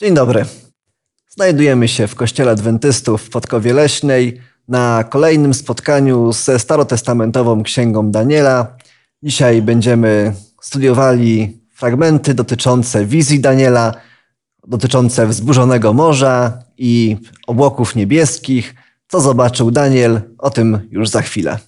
Dzień dobry. Znajdujemy się w Kościele Adwentystów w Podkowie Leśnej na kolejnym spotkaniu ze starotestamentową Księgą Daniela. Dzisiaj będziemy studiowali fragmenty dotyczące wizji Daniela, dotyczące wzburzonego morza i obłoków niebieskich. Co zobaczył Daniel, o tym już za chwilę.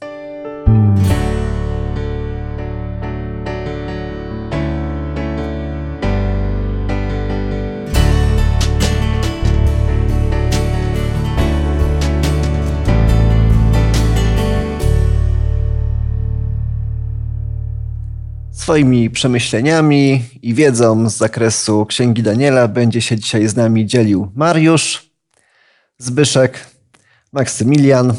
Swoimi przemyśleniami i wiedzą z zakresu Księgi Daniela będzie się dzisiaj z nami dzielił Mariusz, Zbyszek, Maksymilian.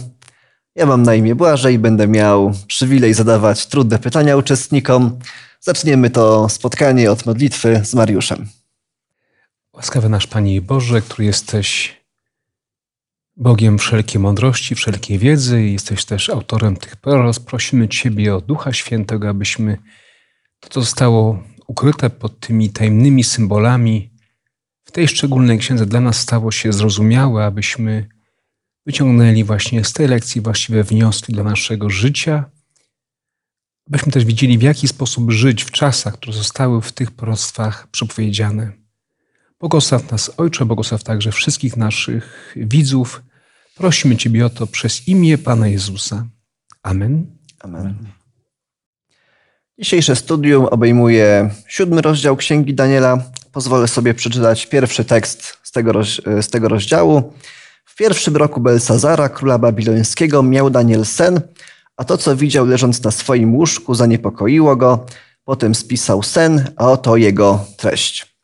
Ja mam na imię Błażej i będę miał przywilej zadawać trudne pytania uczestnikom. Zaczniemy to spotkanie od modlitwy z Mariuszem. Łaskawy nasz Panie Boże, który jesteś Bogiem wszelkiej mądrości, wszelkiej wiedzy jesteś też autorem tych proroc, prosimy Ciebie o Ducha Świętego, abyśmy to, co zostało ukryte pod tymi tajemnymi symbolami, w tej szczególnej księdze dla nas stało się zrozumiałe, abyśmy wyciągnęli właśnie z tej lekcji właściwe wnioski dla naszego życia, abyśmy też widzieli, w jaki sposób żyć w czasach, które zostały w tych proroctwach przepowiedziane. Błogosław nas, Ojcze, błogosław także wszystkich naszych widzów. Prosimy Ciebie o to przez imię Pana Jezusa. Amen. Amen. Dzisiejsze studium obejmuje siódmy rozdział Księgi Daniela. Pozwolę sobie przeczytać pierwszy tekst z tego, z tego rozdziału. W pierwszym roku Belsazara, króla babilońskiego, miał Daniel sen, a to, co widział leżąc na swoim łóżku, zaniepokoiło go. Potem spisał sen, a oto jego treść.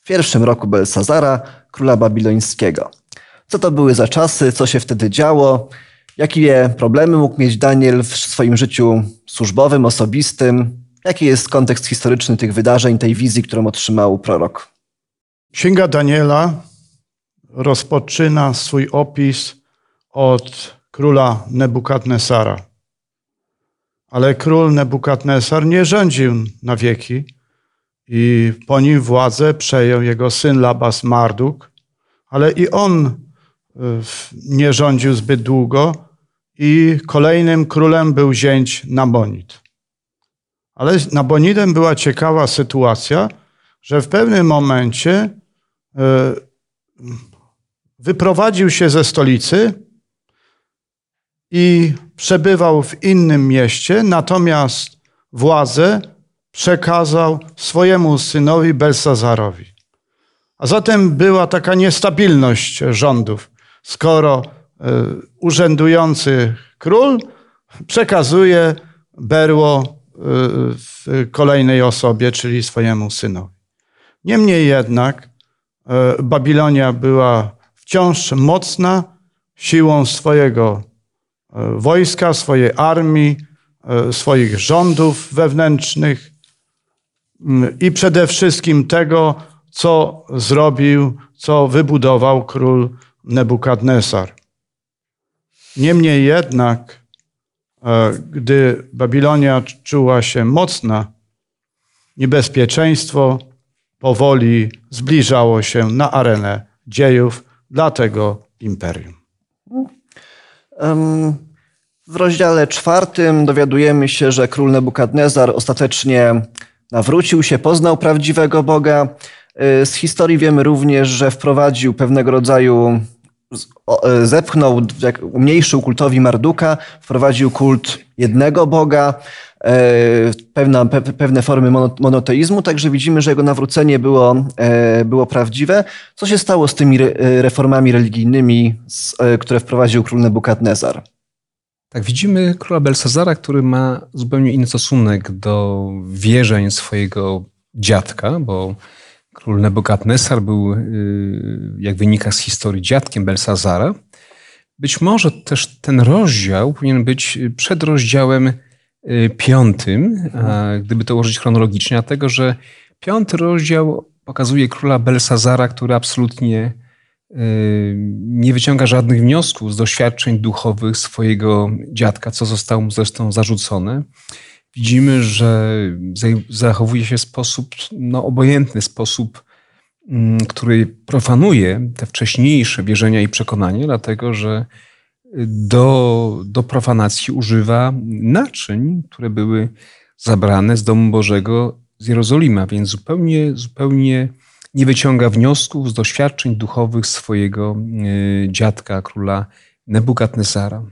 W pierwszym roku Belsazara, króla babilońskiego. Co to były za czasy, co się wtedy działo? Jakie problemy mógł mieć Daniel w swoim życiu służbowym, osobistym? Jaki jest kontekst historyczny tych wydarzeń, tej wizji, którą otrzymał prorok? Księga Daniela rozpoczyna swój opis od króla Nebukadnesara. Ale król Nebukadnesar nie rządził na wieki i po nim władzę przejął jego syn Labas Marduk, ale i on nie rządził zbyt długo i kolejnym królem był zięć Nabonid. Ale z Nabonidem była ciekawa sytuacja, że w pewnym momencie e, wyprowadził się ze stolicy i przebywał w innym mieście, natomiast władzę przekazał swojemu synowi Belsazarowi. A zatem była taka niestabilność rządów. Skoro E, urzędujący król przekazuje berło e, kolejnej osobie, czyli swojemu synowi. Niemniej jednak e, Babilonia była wciąż mocna siłą swojego wojska, swojej armii, swoich rządów wewnętrznych i przede wszystkim tego, co zrobił, co wybudował król Nebukadnesar. Niemniej jednak, e, gdy Babilonia czuła się mocna, niebezpieczeństwo powoli zbliżało się na arenę dziejów dla tego imperium. W rozdziale czwartym dowiadujemy się, że król Nebukadnezar ostatecznie nawrócił się, poznał prawdziwego Boga. E, z historii wiemy również, że wprowadził pewnego rodzaju E, zepchnął, umniejszył kultowi Marduka, wprowadził kult jednego Boga, e, pewna, pewne formy monoteizmu, także widzimy, że jego nawrócenie było, było prawdziwe. Co się stało z tymi reformami religijnymi, które wprowadził król Nebukadnezar? Tak, widzimy króla Belsazara, który ma zupełnie inny stosunek do wierzeń swojego dziadka, bo Król Nebukadnesar był, y, jak wynika z historii, dziadkiem Belsazara. Być może też ten rozdział powinien być przed rozdziałem y, piątym, gdyby to ułożyć chronologicznie, dlatego że piąty rozdział pokazuje króla Belsazara, który absolutnie y, nie wyciąga żadnych wniosków z doświadczeń duchowych swojego dziadka, co zostało mu zresztą zarzucone widzimy, że zachowuje się w sposób no, obojętny, sposób mm, który profanuje te wcześniejsze wierzenia i przekonania, dlatego że do, do profanacji używa naczyń, które były zabrane z domu Bożego z Jerozolima, więc zupełnie, zupełnie nie wyciąga wniosków z doświadczeń duchowych swojego y, dziadka, króla Nebukadnesara.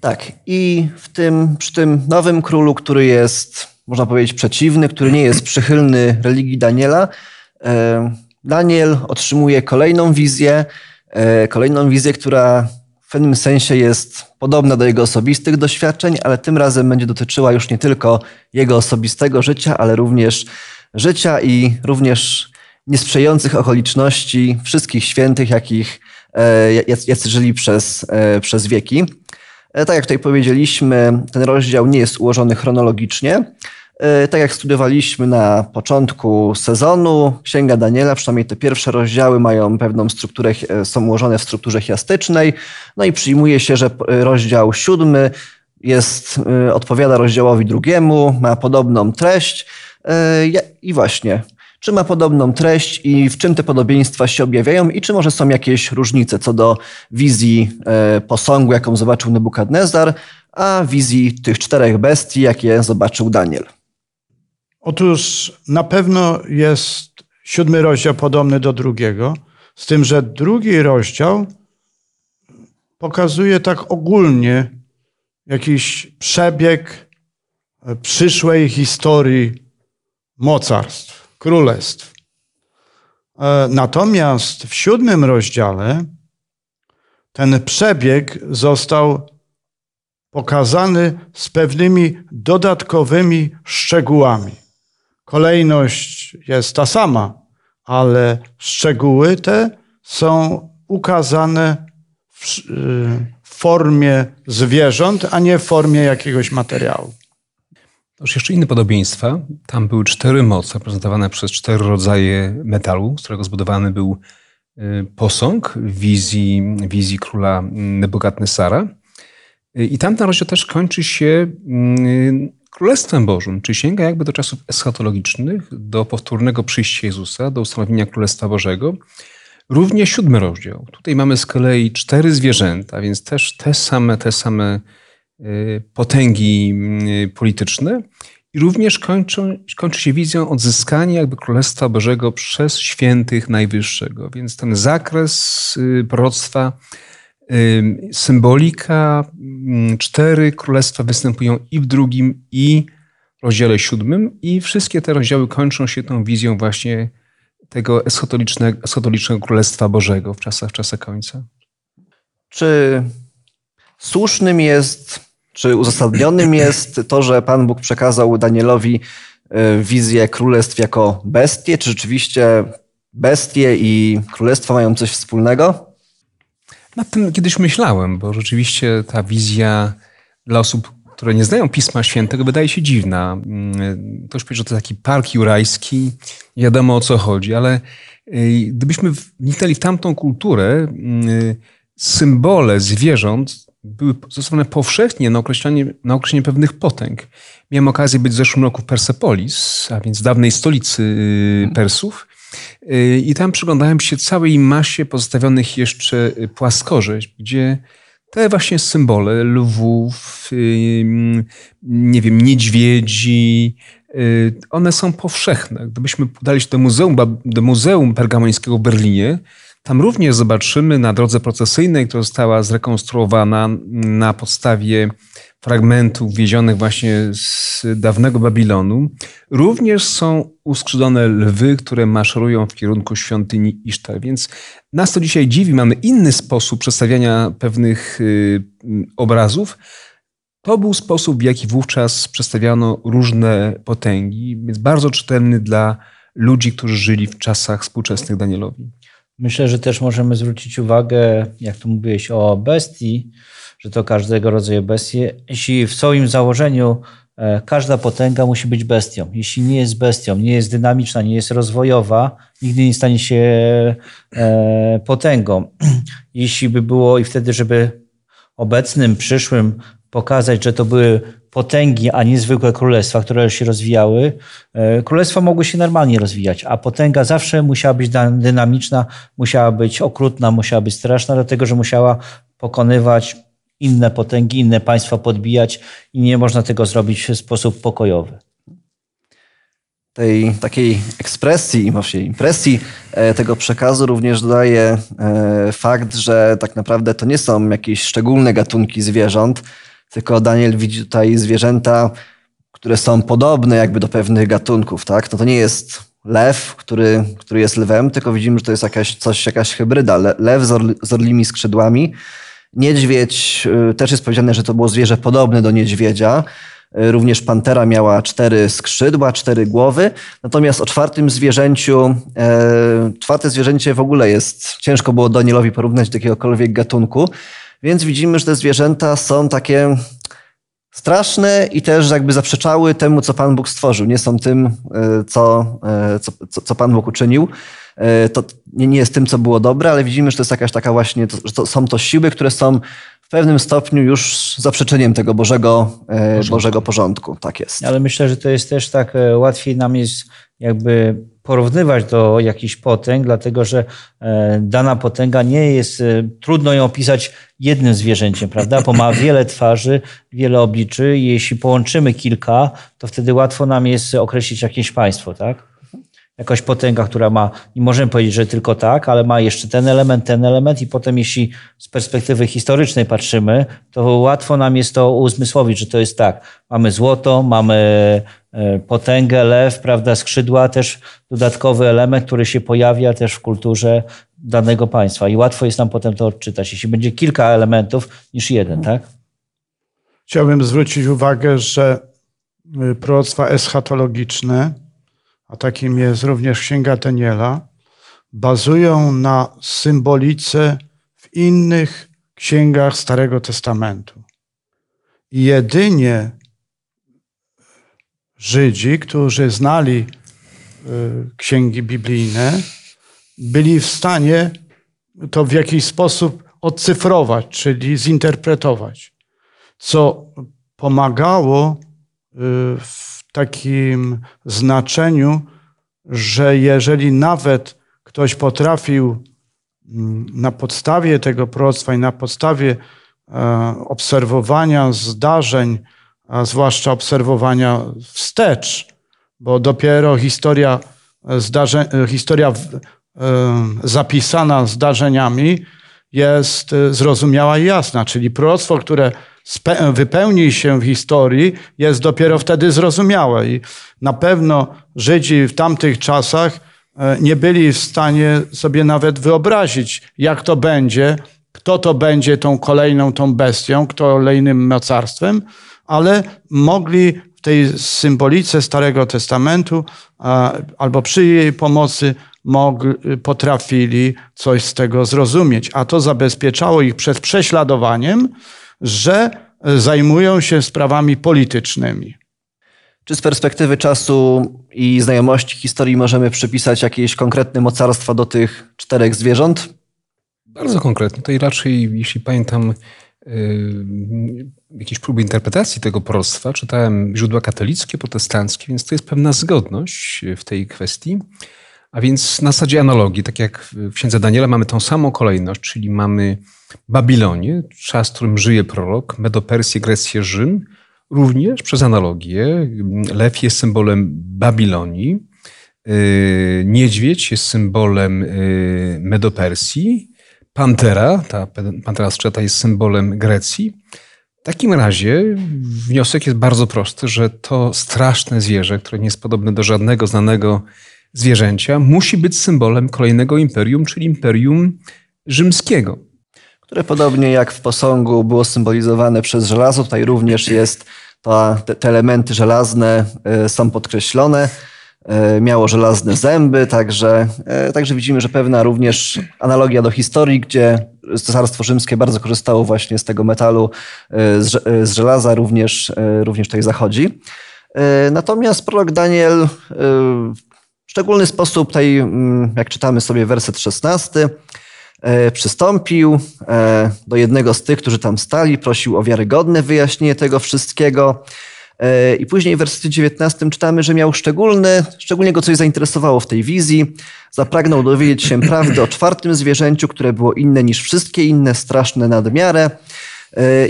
Tak, i w tym, przy tym nowym królu, który jest, można powiedzieć, przeciwny, który nie jest przychylny religii Daniela, e, Daniel otrzymuje kolejną wizję, e, kolejną wizję, która w pewnym sensie jest podobna do jego osobistych doświadczeń, ale tym razem będzie dotyczyła już nie tylko jego osobistego życia, ale również życia i również niesprzyjających okoliczności wszystkich świętych, jakich e, jacy żyli przez, przez wieki. E, tak jak tutaj powiedzieliśmy, ten rozdział nie jest ułożony chronologicznie. Tak jak studiowaliśmy na początku sezonu, Księga Daniela, przynajmniej te pierwsze rozdziały mają pewną strukturę, są ułożone w strukturze chiastycznej. No i przyjmuje się, że rozdział siódmy jest, odpowiada rozdziałowi drugiemu, ma podobną treść. I właśnie, czy ma podobną treść i w czym te podobieństwa się objawiają i czy może są jakieś różnice co do wizji e, posągu, jaką zobaczył Nebukadnezar, a wizji tych czterech bestii, jakie zobaczył Daniel. Otóż na pewno jest siódmy rozdział podobny do drugiego, z tym, że drugi rozdział pokazuje tak ogólnie jakiś przebieg e, przyszłej historii mocarstw królestw. E, natomiast w siódmym rozdziale ten przebieg został pokazany z pewnymi dodatkowymi szczegółami. Kolejność jest ta sama, ale szczegóły te są ukazane w, w formie zwierząt, a nie w formie jakiegoś materiału. Już jeszcze inne podobieństwa. Tam były cztery moce reprezentowane przez cztery rodzaje metalu, z którego zbudowany był y, posąg wizji, wizji króla Nebukadnesara. Y, I tamten rozdział też kończy się y, Królestwem Bożym, czy sięga jakby do czasów eschatologicznych, do powtórnego przyjścia Jezusa, do ustanowienia Królestwa Bożego. Również siódmy rozdział. Tutaj mamy z kolei cztery zwierzęta, więc też te same, te same potęgi y, polityczne i również kończą, kończy się wizją odzyskania jakby Królestwa Bożego przez świętych Najwyższego. Więc ten zakres y, proroctwa, symbolika, cztery królestwa występują i w drugim, i w rozdziale siódmym i wszystkie te rozdziały kończą się tą wizją właśnie tego eschatologicznego, eschatologicznego Królestwa Bożego w czasach, w czasach końca. Czy słusznym jest czy uzasadnionym jest to, że Pan Bóg przekazał Danielowi e, wizję królestw jako bestie? Czy rzeczywiście bestie i królestwa mają coś wspólnego? Nad tym kiedyś myślałem, bo rzeczywiście ta wizja dla osób, które nie znają Pisma Świętego, wydaje się dziwna. Mm, ktoś powie, że to taki park jurajski, wiadomo o co chodzi, ale e, gdybyśmy wniknęli w tamtą kulturę, mm, symbole zwierząt były stosowane powszechnie na określenie, na określenie pewnych potęg. Miałem okazję być w zeszłym roku w Persepolis, a więc dawnej stolicy y, mhm. Persów. Y, I tam przyglądałem się całej masie pozostawionych jeszcze y, płaskorzeźb, gdzie te właśnie symbole lwów, nie wiem, niedźwiedzi, one są powszechne. Gdybyśmy udali się do Muzeum, do Muzeum Pergamońskiego w Berlinie, tam również zobaczymy na drodze procesyjnej, która została zrekonstruowana na podstawie fragmentów wiezionych właśnie z dawnego Babilonu, również są uskrzydlone lwy, które maszerują w kierunku świątyni Isztar. Więc nas to dzisiaj dziwi. Mamy inny sposób przedstawiania pewnych y, obrazów. To był sposób, w jaki wówczas przedstawiano różne potęgi, więc bardzo czytelny dla ludzi, którzy żyli w czasach współczesnych Danielowi. Myślę, że też możemy zwrócić uwagę, jak tu mówiłeś o bestii, że to każdego rodzaju bestie. Jeśli w swoim założeniu e, każda potęga musi być bestią. Jeśli nie jest bestią, nie jest dynamiczna, nie jest rozwojowa, nigdy nie stanie się e, potęgą. Jeśli by było i wtedy, żeby obecnym, przyszłym pokazać, że to były potęgi, a nie zwykłe królestwa, które się rozwijały. E, królestwa mogły się normalnie rozwijać, a potęga zawsze musiała być dynamiczna, musiała być okrutna, musiała być straszna, dlatego że musiała pokonywać inne potęgi, inne państwa podbijać i nie można tego zrobić w sposób pokojowy tej takiej ekspresji właśnie impresji e, tego przekazu również dodaje fakt, że tak naprawdę to nie są jakieś szczególne gatunki zwierząt, tylko Daniel widzi tutaj zwierzęta, które są podobne jakby do pewnych gatunków, tak? No to nie jest lew, który, który jest lwem, tylko widzimy, że to jest jakaś, coś, jakaś hybryda. Lew z, z orlimi skrzydłami. Niedźwiedź, e, też jest powiedziane, że to było zwierzę podobne do niedźwiedzia. E, również pantera miała cztery skrzydła, cztery głowy. Natomiast o czwartym zwierzęciu, e, czwarte zwierzęcie w ogóle jest, ciężko było Danielowi porównać do jakiegokolwiek gatunku. Więc widzimy, że te zwierzęta są takie straszne i też jakby zaprzeczały temu, co Pan Bóg stworzył. Nie są tym, e, co, co, co Pan Bóg uczynił. To nie, nie jest tym, co było dobre, ale widzimy, że to jest jakaś taka właśnie, że to, są to siły, które są w pewnym stopniu już zaprzeczeniem tego Bożego, e, porządku. Bożego porządku. Tak jest. Ale myślę, że to jest też tak, e, łatwiej nam jest jakby porównywać do jakichś potęg, dlatego że e, dana potęga nie jest, trudno ją opisać jednym zwierzęciem, prawda? Bo ma wiele twarzy, wiele obliczy jeśli połączymy kilka, to wtedy łatwo nam jest określić jakieś państwo, tak? Jakaś potęga, która ma, nie możemy powiedzieć, że tylko tak, ale ma jeszcze ten element, ten element i potem jeśli z perspektywy historycznej patrzymy, to łatwo nam jest to uzmysłowić, że to jest tak. Mamy złoto, mamy e, potęgę, lew, prawda, skrzydła, też dodatkowy element, który się pojawia też w kulturze danego państwa i łatwo jest nam potem to odczytać, jeśli będzie kilka elementów niż jeden, tak? Chciałbym zwrócić uwagę, że y, proroctwa eschatologiczne a takim jest również Księga Daniela, bazują na symbolice w innych księgach Starego Testamentu. I jedynie Żydzi, którzy znali y, księgi biblijne, byli w stanie to w jakiś sposób odcyfrować, czyli zinterpretować, co pomagało y, w takim znaczeniu, że jeżeli nawet ktoś potrafił mm, na podstawie tego proroctwa i na podstawie e, obserwowania zdarzeń, a zwłaszcza obserwowania wstecz, bo dopiero historia, zdarzeń, historia e, zapisana zdarzeniami jest zrozumiała i jasna, czyli proroctwo, które wypełni się w historii, jest dopiero wtedy zrozumiałe. I na pewno Żydzi w tamtych czasach e, nie byli w stanie sobie nawet wyobrazić, jak to będzie, kto to będzie tą kolejną, tą bestią, kolejnym mocarstwem, ale mogli w tej symbolice Starego Testamentu albo przy jej pomocy mogli, potrafili coś z tego zrozumieć, a to zabezpieczało ich przed prześladowaniem, że zajmują się sprawami politycznymi. Czy z perspektywy czasu i znajomości historii możemy przypisać jakieś konkretne mocarstwa do tych czterech zwierząt? Bardzo konkretnie. Tutaj raczej, jeśli pamiętam, yy, jakieś próby interpretacji tego proroctwa, czytałem źródła katolickie, protestanckie, więc to jest pewna zgodność w tej kwestii. A więc na zasadzie analogii, tak jak w księdze Daniela mamy tą samą kolejność, czyli mamy Babilonię, czas, w którym żyje prorok, Medopersję, Grecję, Rzym, również przez analogię. Lew jest symbolem Babilonii, y, niedźwiedź jest symbolem y, Medopersji, pantera, ta pantera skrzata jest symbolem Grecji. W takim razie wniosek jest bardzo prosty, że to straszne zwierzę, które nie jest podobne do żadnego znanego zwierzęcia, musi być symbolem kolejnego imperium, czyli imperium rzymskiego. Które podobnie jak w posągu było symbolizowane przez żelazo, tutaj również jest, to, te, te elementy żelazne e, są podkreślone. E, miało żelazne zęby, także, e, także widzimy, że pewna również analogia do historii, gdzie Cesarstwo Rzymskie bardzo korzystało właśnie z tego metalu, z, z żelaza, również, również tutaj zachodzi. Natomiast prorok Daniel szczególny sposób, tutaj, mm, jak czytamy sobie werset 16, e, przystąpił e, do jednego z tych, którzy tam stali, prosił o wiarygodne wyjaśnienie tego wszystkiego. E, I później w wersecie 19 czytamy, że miał szczególny, szczególnie go coś zainteresowało w tej wizji. Zapragnął dowiedzieć się prawdy o czwartym zwierzęciu, które było inne niż wszystkie inne, straszne nadmiarę.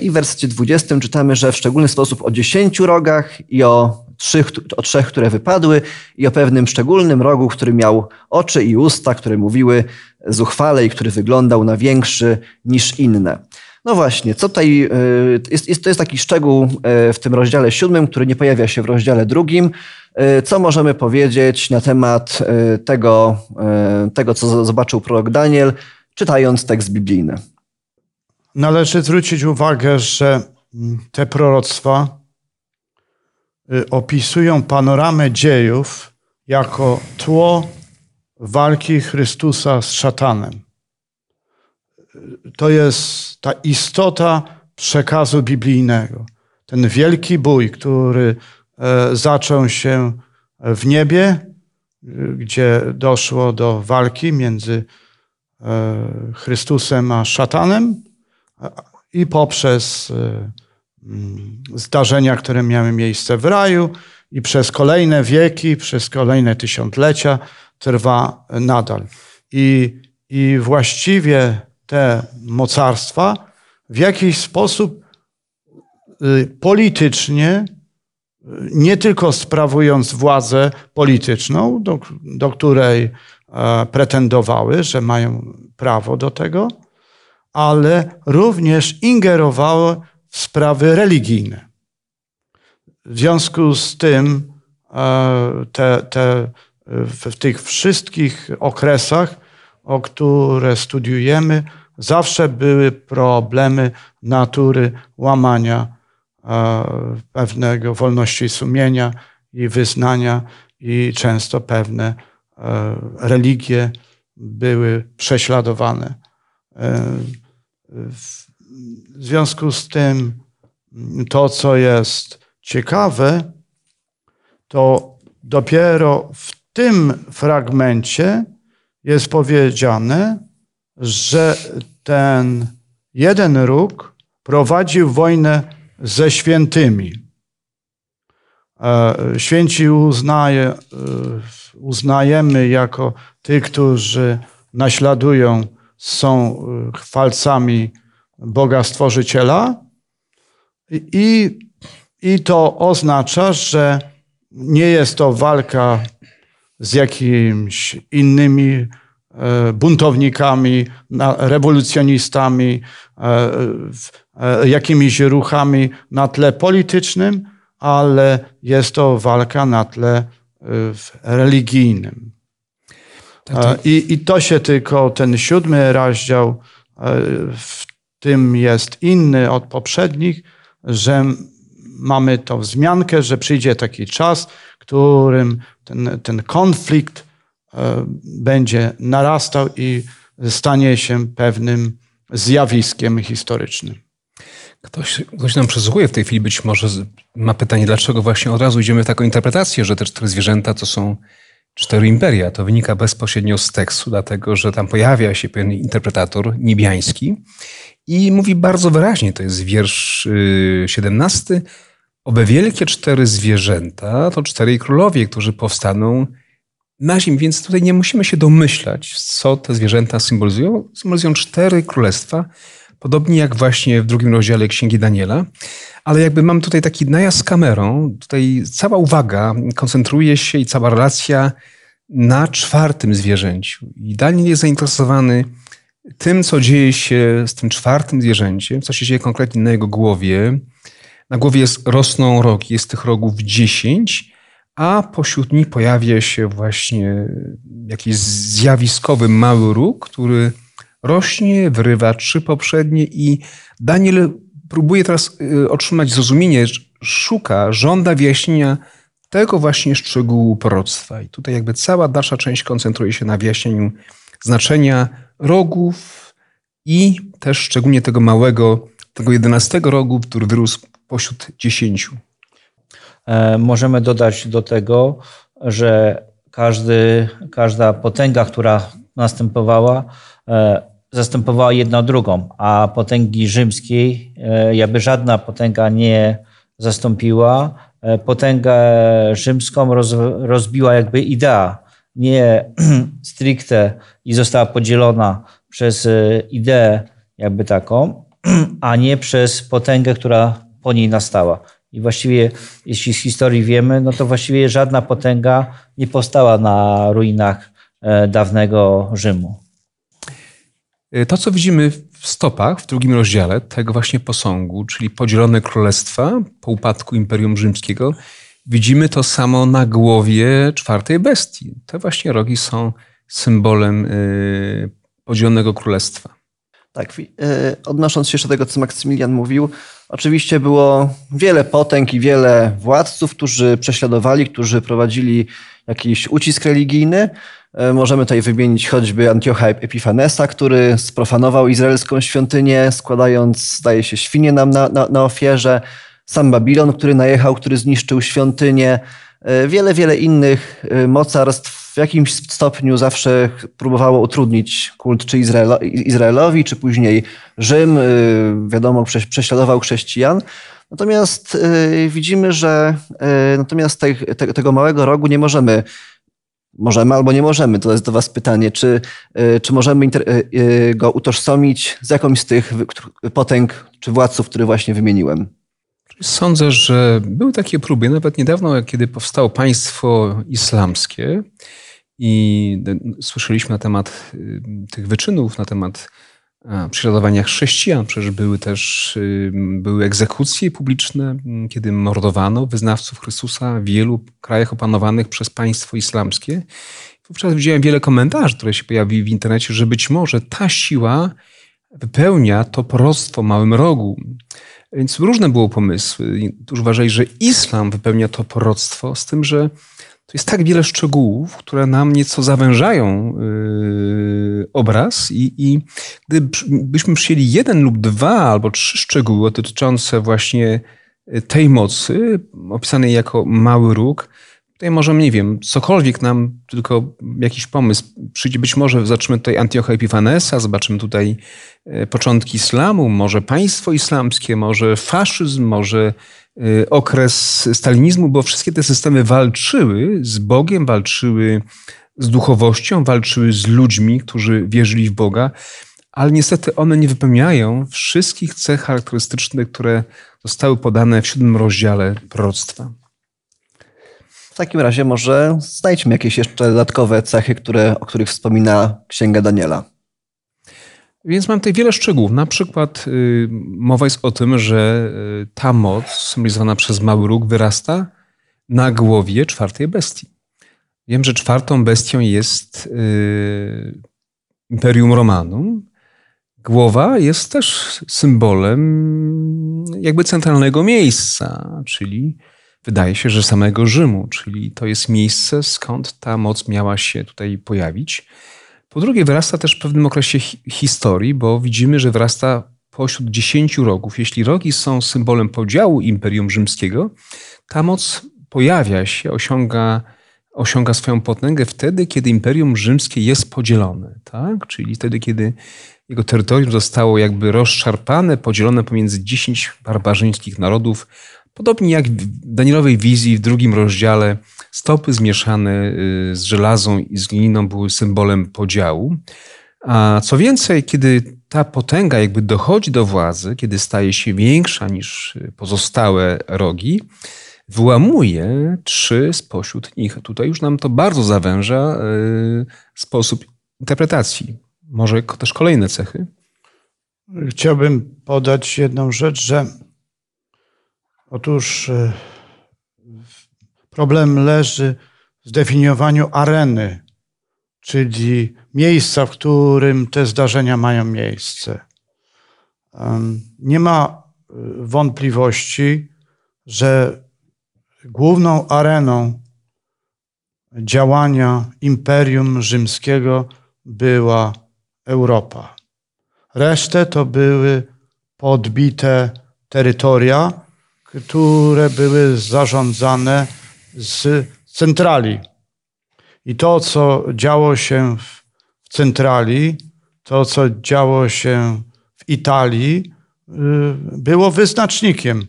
I w wersecie 20 czytamy, że w szczególny sposób o dziesięciu rogach i o trzech, o trzech, które wypadły i o pewnym szczególnym rogu, który miał oczy i usta, które mówiły zuchwale i który wyglądał na większy niż inne. No właśnie, co tutaj, jest, jest, to jest taki szczegół w tym rozdziale siódmym, który nie pojawia się w rozdziale drugim. Co możemy powiedzieć na temat tego, tego co zobaczył prorok Daniel, czytając tekst biblijny? Należy zwrócić uwagę, że te proroctwa opisują panoramę dziejów jako tło walki Chrystusa z szatanem. To jest ta istota przekazu biblijnego. Ten wielki bój, który zaczął się w niebie, gdzie doszło do walki między Chrystusem a szatanem i poprzez zdarzenia, które miały miejsce w raju i przez kolejne wieki, przez kolejne tysiąclecia trwa nadal. I, i właściwie te mocarstwa w jakiś sposób politycznie, nie tylko sprawując władzę polityczną, do, do której pretendowały, że mają prawo do tego, ale również ingerowały sprawy religijne. W związku z tym te, te, w tych wszystkich okresach, o które studiujemy, zawsze były problemy natury łamania pewnego wolności sumienia i wyznania, i często pewne religie były prześladowane. W związku z tym, to co jest ciekawe, to dopiero w tym fragmencie jest powiedziane, że ten jeden róg prowadził wojnę ze świętymi. Święci uznaje, uznajemy jako tych, którzy naśladują, są chwalcami Boga Stworzyciela. I, I to oznacza, że nie jest to walka z jakimiś innymi buntownikami, rewolucjonistami, jakimiś ruchami na tle politycznym, ale jest to walka na tle religijnym. I, I to się tylko, ten siódmy rozdział w tym jest inny od poprzednich, że mamy tą wzmiankę, że przyjdzie taki czas, którym ten, ten konflikt będzie narastał i stanie się pewnym zjawiskiem historycznym. Ktoś, ktoś nam przesłuchuje w tej chwili, być może ma pytanie, dlaczego właśnie od razu idziemy w taką interpretację, że te cztery zwierzęta to są cztery imperia. To wynika bezpośrednio z tekstu, dlatego że tam pojawia się pewien interpretator niebiański i mówi bardzo wyraźnie, to jest wiersz 17, owe wielkie cztery zwierzęta to czterej królowie, którzy powstaną na ziemi, więc tutaj nie musimy się domyślać, co te zwierzęta symbolizują. Symbolizują cztery królestwa, podobnie jak właśnie w drugim rozdziale Księgi Daniela. Ale jakby mam tutaj taki najazd z kamerą, tutaj cała uwaga koncentruje się i cała relacja na czwartym zwierzęciu. I Daniel jest zainteresowany tym, co dzieje się z tym czwartym zwierzęciem, co się dzieje konkretnie na jego głowie. Na głowie jest, rosną rogi, jest tych rogów dziesięć, a pośród nich pojawia się właśnie jakiś zjawiskowy mały róg, który rośnie, wyrywa trzy poprzednie i Daniel próbuje teraz y, otrzymać zrozumienie, szuka, żąda wyjaśnienia tego właśnie szczegółu proroctwa. I tutaj jakby cała dalsza część koncentruje się na wyjaśnieniu znaczenia rogów i też szczególnie tego małego, tego jedenastego rogu, który wyrósł pośród dziesięciu. E, możemy dodać do tego, że każdy, każda potęga, która następowała, e, zastępowała jedna drugą, a potęgi rzymskiej e, jakby żadna potęga nie zastąpiła. Potęgę rzymską roz, rozbiła jakby idea, nie stricte i została podzielona przez e, ideę jakby taką, a nie przez potęgę, która po niej nastała. I właściwie, jeśli z historii wiemy, no to właściwie żadna potęga nie powstała na ruinach dawnego Rzymu. E, to, co widzimy w stopach w drugim rozdziale tego właśnie posągu, czyli podzielone królestwa po upadku Imperium Rzymskiego, widzimy to samo na głowie czwartej bestii. Te właśnie rogi są symbolem e, podzielonego królestwa. Tak, e, odnosząc się jeszcze do tego, co Maksymilian mówił, oczywiście było wiele potęg i wiele władców, którzy prześladowali, którzy prowadzili jakiś ucisk religijny, E, możemy tutaj wymienić choćby Antiocha Epifanesa, który sprofanował izraelską świątynię, składając, zdaje się, świnie nam na, na, na ofierze. Sam Babilon, który najechał, który zniszczył świątynię. E, wiele, wiele innych e, mocarstw w jakimś stopniu zawsze próbowało utrudnić kult czy Izraelo, Izraelowi, czy później Rzym, wiadomo, prześladował chrześcijan. Natomiast widzimy, że natomiast tego małego rogu nie możemy Możemy albo nie możemy. To jest do Was pytanie, czy, e, czy możemy e, e, go utożsamić z jakąś z tych potęg czy władców, które właśnie wymieniłem. Sądzę, że były takie próby. Nawet niedawno, kiedy powstało państwo islamskie i słyszeliśmy na temat tych wyczynów, na temat prześladowania chrześcijan. Przecież były też były egzekucje publiczne, kiedy mordowano wyznawców Chrystusa w wielu krajach opanowanych przez państwo islamskie. Wówczas widziałem wiele komentarzy, które się pojawiły w internecie, że być może ta siła wypełnia to proroctwo małym rogu. Więc różne było pomysły. Którzy uważali, że islam wypełnia to proroctwo, z tym, że to jest tak wiele szczegółów, które nam nieco zawężają yy, obraz i, i gdybyśmy przyjęli jeden lub dwa albo trzy szczegóły dotyczące właśnie tej mocy, opisanej jako mały róg, tutaj możemy, nie wiem, cokolwiek nam, tylko jakiś pomysł przyjdzie. Być może zobaczymy tutaj Antiocha Epifanesa, zobaczymy tutaj e, początki islamu, może państwo islamskie, może faszyzm, może Y, okres stalinizmu, bo wszystkie te systemy walczyły z Bogiem, walczyły z duchowością, walczyły z ludźmi, którzy wierzyli w Boga, ale niestety one nie wypełniają wszystkich cech charakterystycznych, które zostały podane w siódmym rozdziale proroctwa. Takim razie może znajdźmy jakieś jeszcze dodatkowe cechy, które, o których wspomina Księga Daniela. Więc mam tutaj wiele szczegółów. Na przykład y, mowa jest o tym, że y, ta moc symbolizowana przez mały róg wyrasta na głowie czwartej bestii. Wiem, że czwartą bestią jest y, Imperium Romanum. Głowa jest też symbolem jakby centralnego miejsca, czyli wydaje się, że samego Rzymu, czyli to jest miejsce, skąd ta moc miała się tutaj pojawić. Po drugie, wyrasta też w pewnym okresie historii, bo widzimy, że wyrasta pośród dziesięciu rogów. Jeśli rogi są symbolem podziału Imperium Rzymskiego, ta moc pojawia się, osiąga, osiąga swoją potęgę wtedy, kiedy Imperium Rzymskie jest podzielone. Tak? Czyli wtedy, kiedy jego terytorium zostało jakby rozszarpane, podzielone pomiędzy dziesięć barbarzyńskich narodów, podobnie jak w Danielowej wizji w drugim rozdziale Stopy zmieszane y, z żelazą i z glininą były symbolem podziału. A co więcej, kiedy ta potęga jakby dochodzi do władzy, kiedy staje się większa niż pozostałe rogi, wyłamuje trzy spośród nich. Tutaj już nam to bardzo zawęża y, sposób interpretacji. Może też kolejne cechy? Chciałbym podać jedną rzecz, że otóż y, Problem leży w zdefiniowaniu areny, czyli miejsca, w którym te zdarzenia mają miejsce. Nie ma y, wątpliwości, że główną areną działania Imperium Rzymskiego była Europa. Resztę to były podbite terytoria, które były zarządzane z centrali. I to, co działo się w centrali, to, co działo się w Italii, y, było wyznacznikiem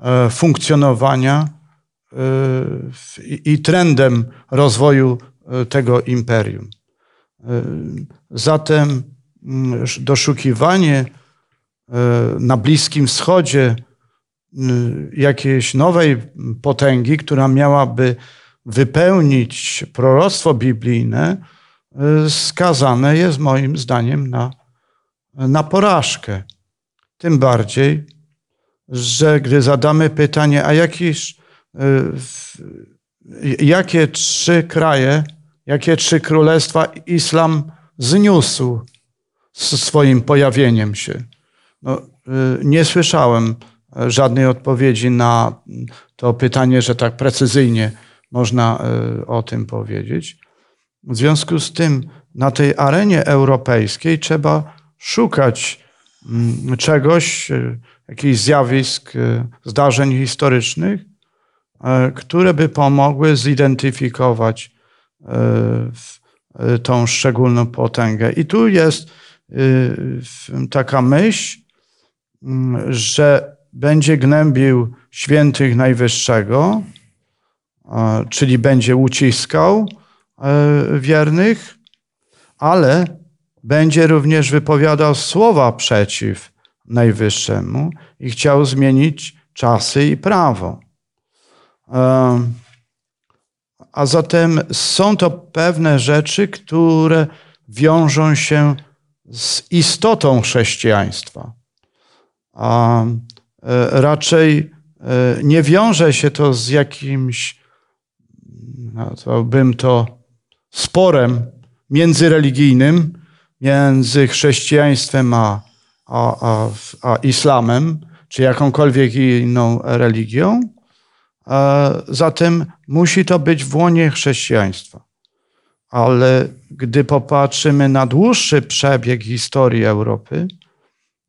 e, funkcjonowania i trendem rozwoju tego imperium. Zatem mm, doszukiwanie na Bliskim Wschodzie jakiejś nowej potęgi, która miałaby wypełnić proroctwo biblijne, skazane jest moim zdaniem na, na porażkę. Tym bardziej, że gdy zadamy pytanie, a jakiś, jakie trzy kraje, jakie trzy królestwa islam zniósł swoim pojawieniem się? No, nie słyszałem żadnej odpowiedzi na to pytanie, że tak precyzyjnie można e, o tym powiedzieć. W związku z tym na tej arenie europejskiej trzeba szukać mm, czegoś, e, jakichś zjawisk, e, zdarzeń historycznych, które by pomogły zidentyfikować tą szczególną potęgę. I tu jest taka myśl, mm, że będzie gnębił świętych Najwyższego, czyli będzie uciskał e, wiernych, ale będzie również wypowiadał słowa przeciw Najwyższemu i chciał zmienić czasy i prawo. E, a zatem są to pewne rzeczy, które wiążą się z istotą chrześcijaństwa. E, raczej nie wiąże się to z jakimś nazwałbym to sporem międzyreligijnym między chrześcijaństwem a, a, a, a islamem, czy jakąkolwiek inną religią. Zatem musi to być w łonie chrześcijaństwa. Ale gdy popatrzymy na dłuższy przebieg historii Europy,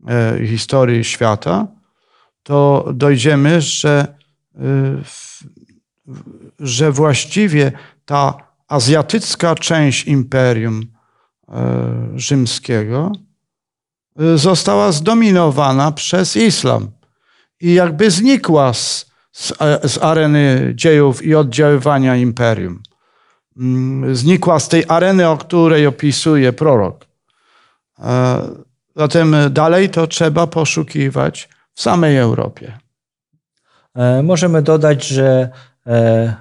e, historii świata, to dojdziemy, że e, że właściwie ta azjatycka część imperium e, rzymskiego e, została zdominowana przez islam i jakby znikła z, z, z areny dziejów i oddziaływania imperium. Mm, znikła z tej areny, o której opisuje prorok. E, zatem dalej to trzeba poszukiwać w samej Europie. Możemy dodać, że E,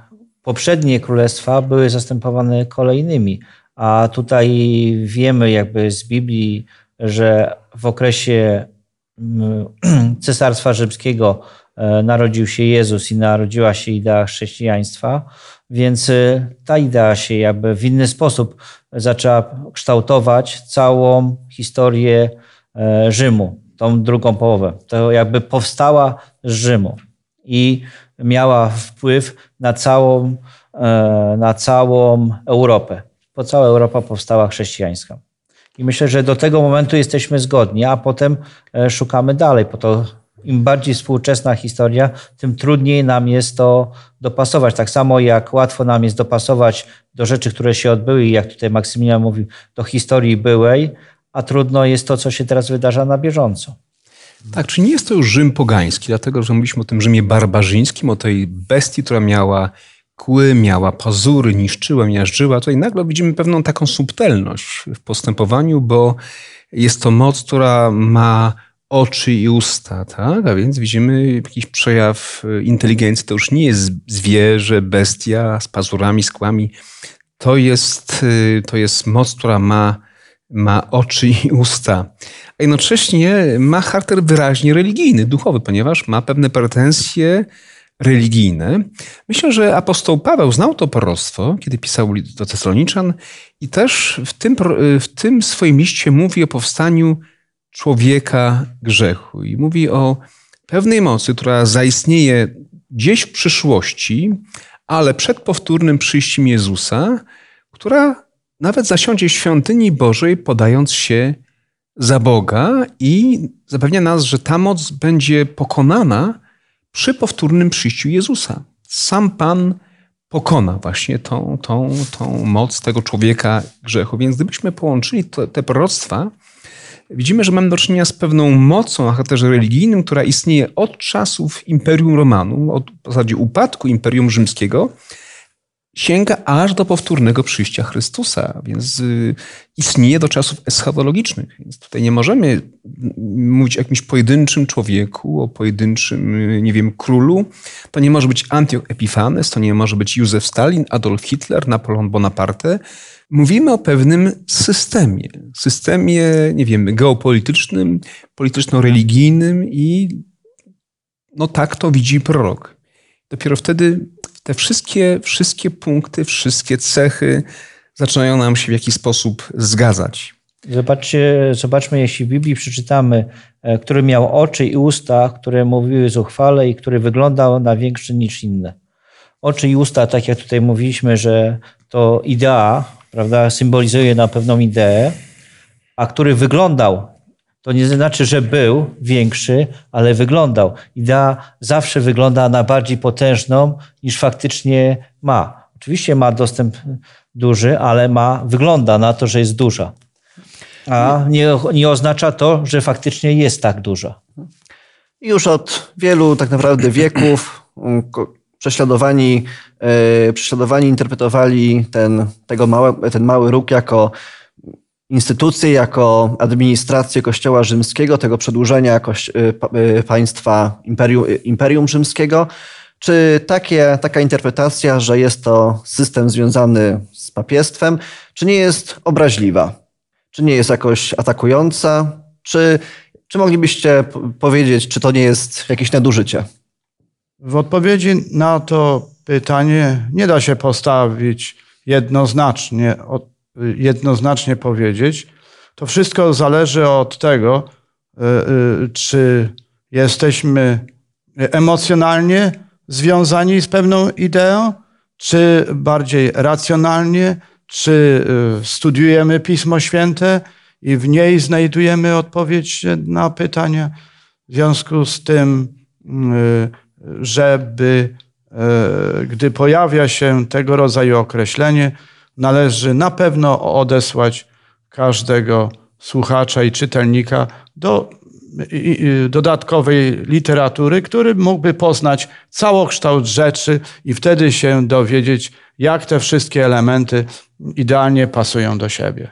poprzednie królestwa były zastępowane kolejnymi, a tutaj wiemy jakby z Biblii, że w okresie mm, Cesarstwa Rzymskiego e, narodził się Jezus i narodziła się idea chrześcijaństwa, więc e, ta idea się jakby w inny sposób zaczęła kształtować całą historię Rzymu, tą drugą połowę. To jakby powstała z Rzymu. I miała wpływ na całą, e, na całą Europę. Bo cała Europa powstała chrześcijańska. I myślę, że do tego momentu jesteśmy zgodni, a potem e, szukamy dalej, po to im bardziej współczesna historia, tym trudniej nam jest to dopasować. Tak samo jak łatwo nam jest dopasować do rzeczy, które się odbyły, jak tutaj Maksymilian mówił, do historii byłej, a trudno jest to, co się teraz wydarza na bieżąco. Tak, czy nie jest to już Rzym pogański, dlatego że mówiliśmy o tym Rzymie barbarzyńskim, o tej bestii, która miała kły, miała pazury, niszczyła, miażdżyła. Tutaj nagle widzimy pewną taką subtelność w postępowaniu, bo jest to moc, która ma oczy i usta, tak? A więc widzimy jakiś przejaw inteligencji. To już nie jest zwierzę, bestia z pazurami, z kłami. To jest, to jest moc, która ma ma oczy i usta, a jednocześnie ma charakter wyraźnie religijny, duchowy, ponieważ ma pewne pretensje religijne. Myślę, że apostoł Paweł znał to proroctwo, kiedy pisał do Tesaloniczan i też w tym, w tym swoim liście mówi o powstaniu człowieka grzechu i mówi o pewnej mocy, która zaistnieje gdzieś w przyszłości, ale przed powtórnym przyjściem Jezusa, która nawet zasiądzie w świątyni Bożej, podając się za Boga i zapewnia nas, że ta moc będzie pokonana przy powtórnym przyjściu Jezusa. Sam Pan pokona właśnie tą, tą, tą moc tego człowieka grzechu. Więc gdybyśmy połączyli to, te proroctwa, widzimy, że mamy do czynienia z pewną mocą o charakterze religijnym, która istnieje od czasów Imperium Romanum, od w zasadzie upadku Imperium Rzymskiego, sięga aż do powtórnego przyjścia Chrystusa, więc y, istnieje do czasów eschatologicznych. Więc tutaj nie możemy mówić o jakimś pojedynczym człowieku, o pojedynczym, y, nie wiem, królu. To nie może być Antioch Epifanes, to nie może być Józef Stalin, Adolf Hitler, Napoleon Bonaparte. Mówimy o pewnym systemie. Systemie, nie wiem, geopolitycznym, polityczno-religijnym i no tak to widzi prorok. Dopiero wtedy te wszystkie, wszystkie punkty, wszystkie cechy zaczynają nam się w jakiś sposób zgadzać. Zobaczcie, zobaczmy, jeśli w Biblii przeczytamy, e, który miał oczy i usta, które mówiły zuchwale i który wyglądał na większy niż inne. Oczy i usta, tak jak tutaj mówiliśmy, że to idea, prawda, symbolizuje na pewną ideę, a który wyglądał, to nie znaczy, że był większy, ale wyglądał. Idea zawsze wygląda na bardziej potężną niż faktycznie ma. Oczywiście ma dostęp duży, ale ma, wygląda na to, że jest duża. A nie, nie oznacza to, że faktycznie jest tak duża. Już od wielu tak naprawdę wieków ko- prześladowani, e, prześladowani interpretowali ten, tego małe, ten mały róg jako instytucję, jako administrację Kościoła Rzymskiego, tego przedłużenia pa- e, państwa Imperium, Imperium Rzymskiego. Czy takie, taka interpretacja, że jest to system związany z papiestwem, czy nie jest obraźliwa? Czy nie jest jakoś atakująca? Czy, czy moglibyście powiedzieć, czy to nie jest jakieś nadużycie? W odpowiedzi na to pytanie nie da się postawić jednoznacznie, jednoznacznie powiedzieć. To wszystko zależy od tego, y, y, czy jesteśmy emocjonalnie związani z pewną ideą, czy bardziej racjonalnie, czy y, studiujemy Pismo Święte i w niej znajdujemy odpowiedź na pytania. W związku z tym, żeby gdy pojawia się tego rodzaju określenie, należy na pewno odesłać każdego słuchacza i czytelnika do dodatkowej literatury, który mógłby poznać całokształt rzeczy i wtedy się dowiedzieć, jak te wszystkie elementy idealnie pasują do siebie.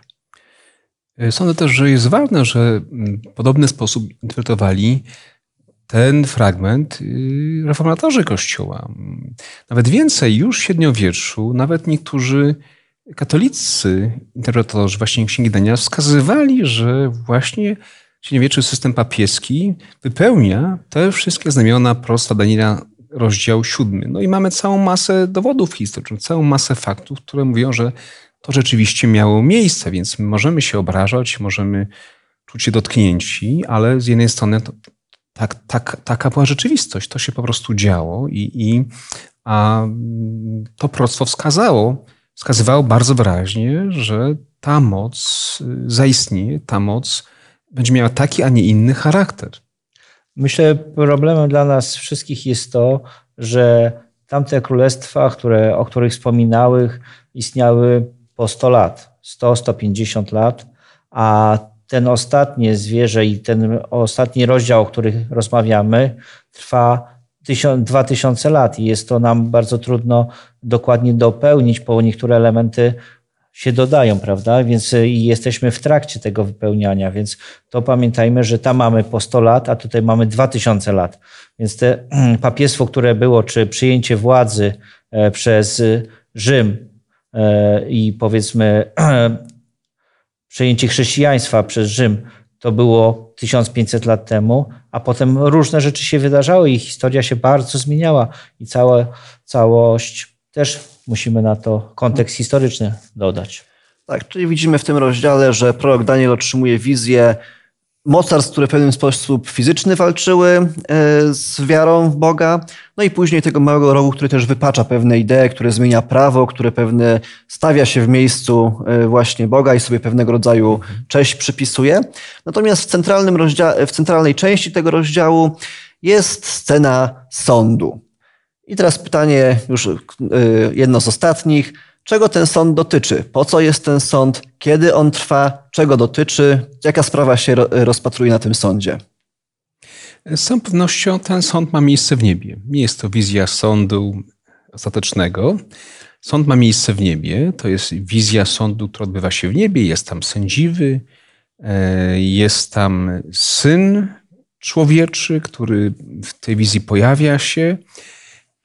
Sądzę też, że jest ważne, że w podobny sposób interpretowali ten fragment y, reformatorzy Kościoła. Nawet więcej, już w średniowieczu, nawet niektórzy katolicy interpretatorzy właśnie Księgi Daniela wskazywali, że właśnie średniowieczny system papieski wypełnia te wszystkie znamiona prosta Daniela rozdział siódmy. No i mamy całą masę dowodów historycznych, całą masę faktów, które mówią, że to rzeczywiście miało miejsce, więc możemy się obrażać, możemy czuć się dotknięci, ale z jednej strony to, tak, tak, taka była rzeczywistość. To się po prostu działo i, i a to proroctwo wskazało, wskazywało bardzo wyraźnie, że ta moc y, zaistnieje, ta moc będzie miała taki, a nie inny charakter. Myślę, problemem dla nas wszystkich jest to, że tamte królestwa, które, o których wspominałych, istniały po 100 lat, 100-150 lat, a ten ostatnie zwierzę i ten ostatni rozdział, o którym rozmawiamy, trwa 2000 lat i jest to nam bardzo trudno dokładnie dopełnić, bo niektóre elementy się dodają, prawda? Więc y, i jesteśmy w trakcie tego wypełniania, więc to pamiętajmy, że tam mamy po 100 lat, a tutaj mamy 2000 lat. Więc te papiestwo, które było, czy przyjęcie władzy e, przez y, Rzym e, i powiedzmy przejęcie chrześcijaństwa przez Rzym, to było 1500 lat temu, a potem różne rzeczy się wydarzały i historia się bardzo zmieniała i cała, całość też musimy na to kontekst historyczny dodać. Tak, czyli widzimy w tym rozdziale, że prorok Daniel otrzymuje wizję mocarstw, które w pewien sposób fizyczny walczyły e, z wiarą w Boga, no i później tego małego rogu, który też wypacza pewne idee, które zmienia prawo, które pewne stawia się w miejscu e, właśnie Boga i sobie pewnego rodzaju cześć przypisuje. Natomiast w, centralnym rozdzia- w centralnej części tego rozdziału jest scena sądu. I teraz pytanie, już y, jedno z ostatnich. Czego ten sąd dotyczy? Po co jest ten sąd? Kiedy on trwa? Czego dotyczy? Jaka sprawa się rozpatruje na tym sądzie? Z całą pewnością ten sąd ma miejsce w niebie. Nie jest to wizja sądu ostatecznego. Sąd ma miejsce w niebie. To jest wizja sądu, która odbywa się w niebie. Jest tam sędziwy, e, jest tam syn człowieczy, który w tej wizji pojawia się.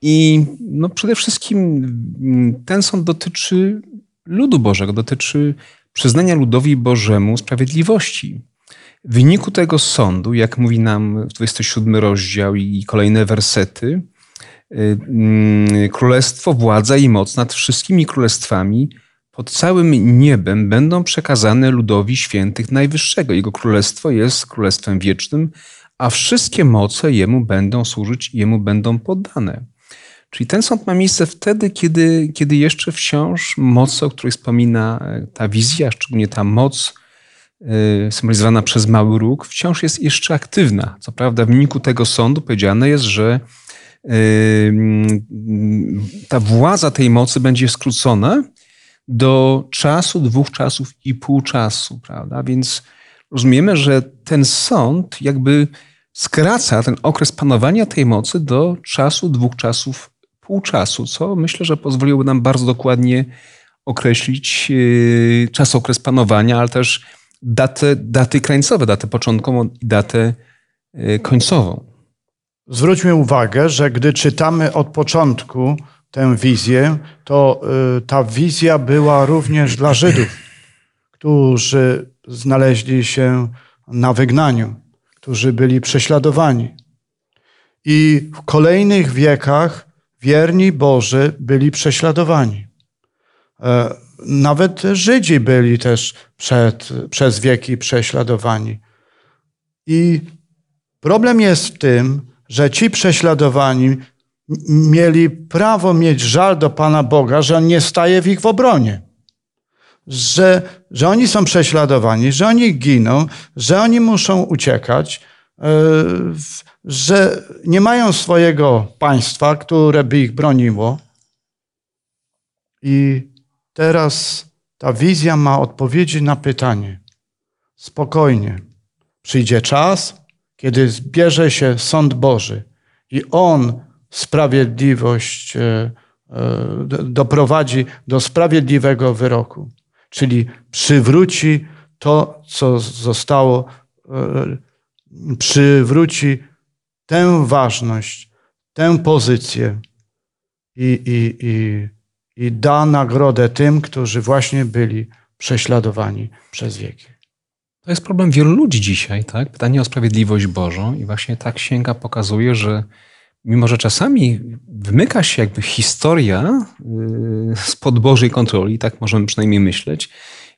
I no przede wszystkim mm, ten sąd dotyczy ludu Bożego, dotyczy przyznania ludowi Bożemu sprawiedliwości. W wyniku tego sądu, jak mówi nam 27 rozdział i kolejne wersety, y, mm, królestwo, władza i moc nad wszystkimi królestwami pod całym niebem będą przekazane ludowi świętych Najwyższego. Jego królestwo jest królestwem wiecznym, a wszystkie moce jemu będą służyć i jemu będą poddane. Czyli ten sąd ma miejsce wtedy, kiedy, kiedy jeszcze wciąż moc, o której wspomina e, ta wizja, szczególnie ta moc e, symbolizowana przez mały róg, wciąż jest jeszcze aktywna. Co prawda, w wyniku tego sądu powiedziane jest, że e, ta władza tej mocy będzie skrócona do czasu, dwóch czasów i pół czasu, prawda? Więc rozumiemy, że ten sąd jakby skraca ten okres panowania tej mocy do czasu, dwóch czasów pół czasu, co myślę, że pozwoliłoby nam bardzo dokładnie określić yy, czas, okres panowania, ale też datę, daty krańcowe, datę początkową i datę yy, końcową. Zwróćmy uwagę, że gdy czytamy od początku tę wizję, to yy, ta wizja była również dla Żydów, którzy znaleźli się na wygnaniu, którzy byli prześladowani. I w kolejnych wiekach wierni Boży byli prześladowani. E, nawet Żydzi byli też przed, przez wieki prześladowani. I problem jest w tym, że ci prześladowani mieli prawo mieć żal do Pana Boga, że On nie staje w ich obronie. Że, że oni są prześladowani, że oni giną, że oni muszą uciekać, e, że nie mają swojego państwa, które by ich broniło. I teraz ta wizja ma odpowiedzi na pytanie. Spokojnie. Przyjdzie czas, kiedy zbierze się sąd Boży i On sprawiedliwość e, e, doprowadzi do sprawiedliwego wyroku, czyli przywróci to, co zostało, e, przywróci tę ważność, tę pozycję i, i, i, i da nagrodę tym, którzy właśnie byli prześladowani przez wieki. To jest problem wielu ludzi dzisiaj, tak? Pytanie o sprawiedliwość Bożą i właśnie ta księga pokazuje, że mimo, że czasami wymyka się jakby historia y, spod Bożej kontroli, tak możemy przynajmniej myśleć,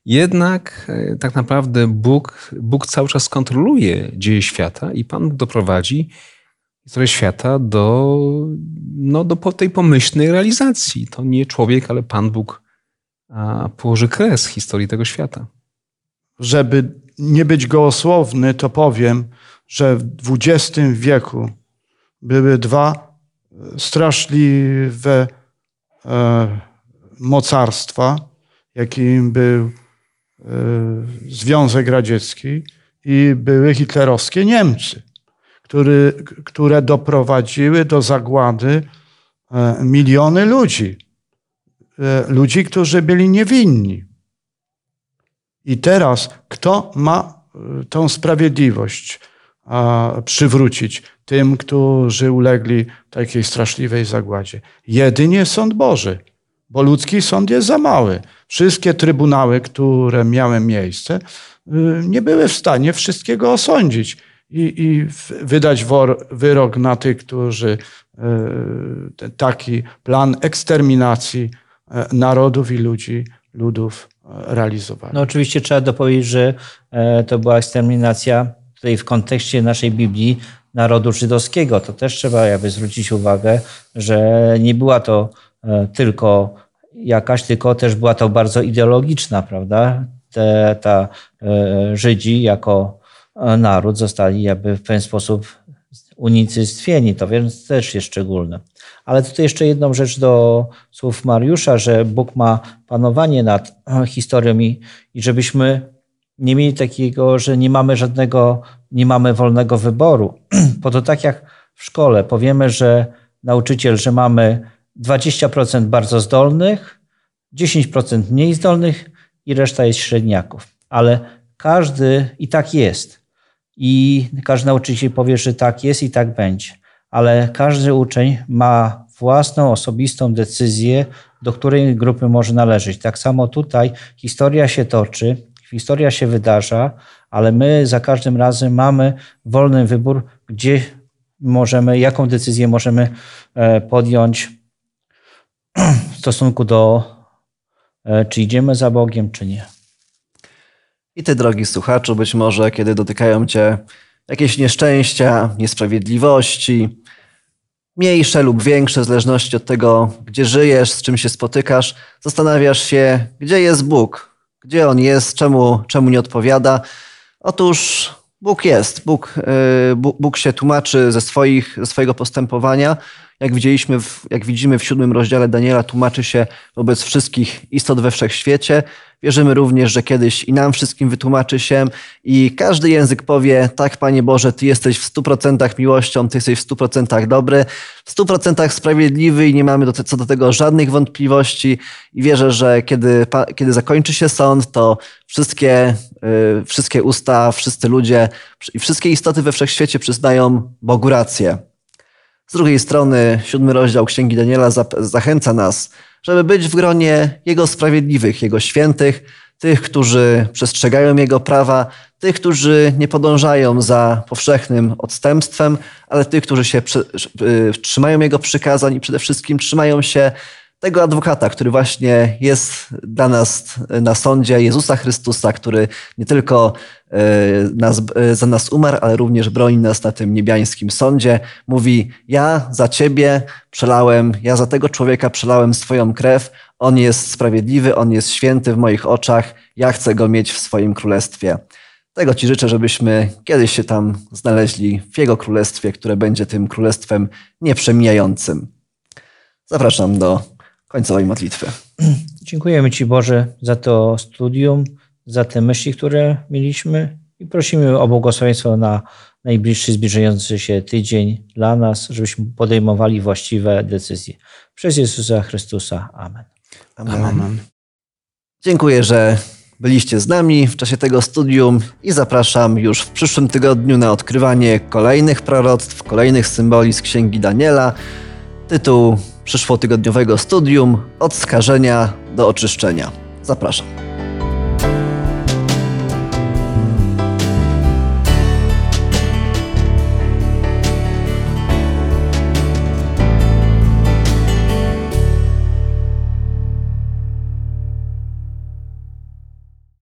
jednak y, tak naprawdę Bóg, Bóg cały czas kontroluje dzieje świata i Pan Bóg doprowadzi historię świata do, no, do tej pomyślnej realizacji. To nie człowiek, ale Pan Bóg położy kres historii tego świata. Żeby nie być gołosłowny, to powiem, że w XX wieku były dwa straszliwe e, mocarstwa, jakim był e, Związek Radziecki i były hitlerowskie Niemcy który, które doprowadziły do zagłady e, miliony ludzi. E, ludzi, którzy byli niewinni. I teraz kto ma e, tą sprawiedliwość przywrócić tym, którzy ulegli takiej straszliwej zagładzie? Jedynie sąd Boży, bo ludzki sąd jest za mały. Wszystkie trybunały, które miały miejsce, nie były w stanie wszystkiego osądzić i, i wydać wor, wyrok na tych, którzy e, taki plan eksterminacji e, narodów i ludzi, ludów e, realizowali. No oczywiście trzeba dopowiedzieć, że to była eksterminacja tutaj w kontekście naszej Biblii narodu żydowskiego. To też trzeba jakby zwrócić uwagę, że nie była to tylko jakaś, tylko też była to bardzo ideologiczna, prawda? Te, ta Żydzi jako naród zostali jakby w pewien sposób unicestwieni, to więc też jest szczególne. Ale tutaj jeszcze jedną rzecz do słów Mariusza, że Bóg ma panowanie nad historią i, i żebyśmy nie mieli takiego, że nie mamy żadnego, nie mamy wolnego wyboru. Bo to tak jak w szkole powiemy, że nauczyciel, że mamy 20% bardzo zdolnych, 10% mniej zdolnych i reszta jest średniaków. Ale każdy i tak jest. I każdy nauczyciel powie, że tak jest i tak będzie. Ale każdy uczeń ma własną, osobistą decyzję, do której grupy może należeć. Tak samo tutaj historia się toczy, historia się wydarza, ale my za każdym razem mamy wolny wybór, gdzie możemy, jaką decyzję możemy e, podjąć w stosunku do, e, czy idziemy za Bogiem, czy nie. I ty, drogi słuchaczu, być może kiedy dotykają cię jakieś nieszczęścia, niesprawiedliwości, mniejsze lub większe, w zależności od tego, gdzie żyjesz, z czym się spotykasz, zastanawiasz się, gdzie jest Bóg, gdzie On jest, czemu, czemu nie odpowiada. Otóż Bóg jest, Bóg, y, Bóg, Bóg się tłumaczy ze, swoich, ze swojego postępowania. Jak, widzieliśmy w, jak widzimy w siódmym rozdziale Daniela, tłumaczy się wobec wszystkich istot we wszechświecie. Wierzymy również, że kiedyś i nam wszystkim wytłumaczy się i każdy język powie, tak Panie Boże, Ty jesteś w stu procentach miłością, Ty jesteś w stu procentach dobry, w stu procentach sprawiedliwy i nie mamy do, co do tego żadnych wątpliwości i wierzę, że kiedy, kiedy zakończy się sąd, to wszystkie, yy, wszystkie usta, wszyscy ludzie i wszystkie istoty we wszechświecie przyznają Bogu rację. Z drugiej strony, siódmy rozdział Księgi Daniela zachęca nas, żeby być w gronie Jego sprawiedliwych, Jego świętych, tych, którzy przestrzegają Jego prawa, tych, którzy nie podążają za powszechnym odstępstwem, ale tych, którzy się y, trzymają Jego przykazań i przede wszystkim trzymają się tego adwokata, który właśnie jest dla nas na sądzie, Jezusa Chrystusa, który nie tylko e, nas, e, za nas umarł, ale również broni nas na tym niebiańskim sądzie. Mówi: Ja za ciebie przelałem, ja za tego człowieka przelałem swoją krew. On jest sprawiedliwy, on jest święty w moich oczach. Ja chcę go mieć w swoim królestwie. Tego Ci życzę, żebyśmy kiedyś się tam znaleźli w Jego królestwie, które będzie tym królestwem nieprzemijającym. Zapraszam do końcowej modlitwy. Dziękujemy Ci Boże za to studium, za te myśli, które mieliśmy i prosimy o błogosławieństwo na najbliższy, zbliżający się tydzień dla nas, żebyśmy podejmowali właściwe decyzje. Przez Jezusa Chrystusa. Amen. Amen. Amen. Dziękuję, że byliście z nami w czasie tego studium i zapraszam już w przyszłym tygodniu na odkrywanie kolejnych proroctw, kolejnych symboli z Księgi Daniela. Tytuł przyszłotygodniowego studium Od skażenia do oczyszczenia. Zapraszam.